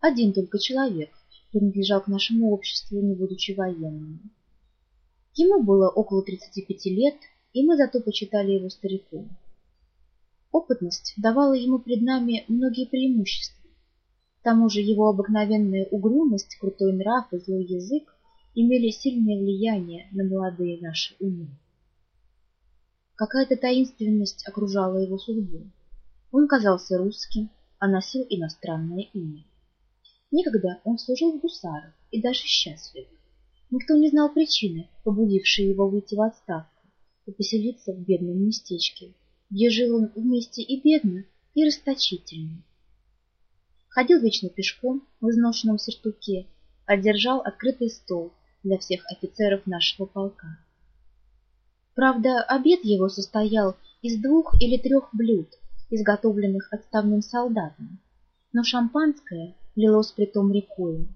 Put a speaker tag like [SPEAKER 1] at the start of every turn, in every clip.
[SPEAKER 1] Один только человек принадлежал к нашему обществу, не будучи военным. Ему было около 35 лет, и мы зато почитали его стариком. Опытность давала ему пред нами многие преимущества. К тому же его обыкновенная угрюмость, крутой нрав и злой язык имели сильное влияние на молодые наши умы. Какая-то таинственность окружала его судьбу. Он казался русским, а носил иностранное имя. Некогда он служил в гусарах и даже счастлив. Никто не знал причины, побудившей его выйти в отставку и поселиться в бедном местечке, где жил он вместе и бедно, и расточительно. Ходил вечно пешком в изношенном сертуке, одержал открытый стол для всех офицеров нашего полка. Правда, обед его состоял из двух или трех блюд, изготовленных отставным солдатом, но шампанское лилось притом рекою.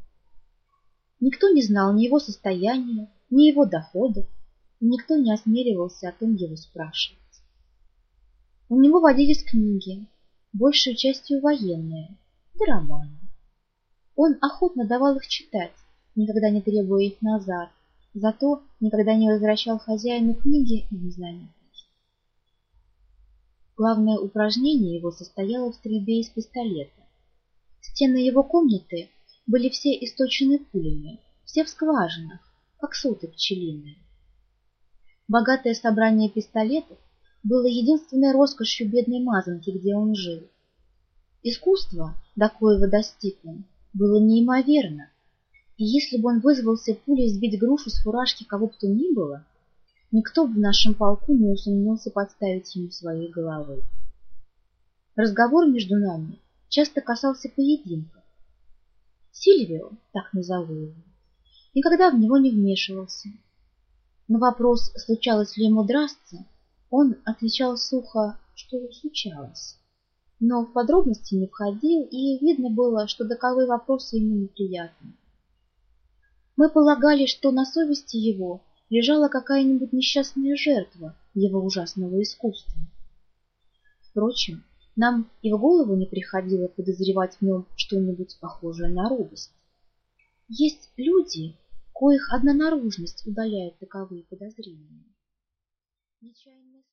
[SPEAKER 1] Никто не знал ни его состояния, ни его доходов, и никто не осмеливался о том его спрашивать. У него водились книги, большей частью военные, да романы. Он охотно давал их читать, никогда не требуя их назад, зато никогда не возвращал хозяину книги и незнания. Главное упражнение его состояло в стрельбе из пистолета. Стены его комнаты были все источены пулями, все в скважинах, как соты пчелиные. Богатое собрание пистолетов было единственной роскошью бедной мазанки, где он жил. Искусство, до коего достиг он, было неимоверно, и если бы он вызвался пулей сбить грушу с фуражки кого бы то ни было, никто в нашем полку не усомнился подставить ему своей головы. Разговор между нами часто касался поединка. Сильвио, так назову его, никогда в него не вмешивался. На вопрос, случалось ли ему драться, он отвечал сухо, что случалось. Но в подробности не входил, и видно было, что таковые вопросы ему неприятны. Мы полагали, что на совести его лежала какая-нибудь несчастная жертва его ужасного искусства. Впрочем, нам и в голову не приходило подозревать в нем что-нибудь похожее на робость. Есть люди, коих одна наружность удаляет таковые подозрения.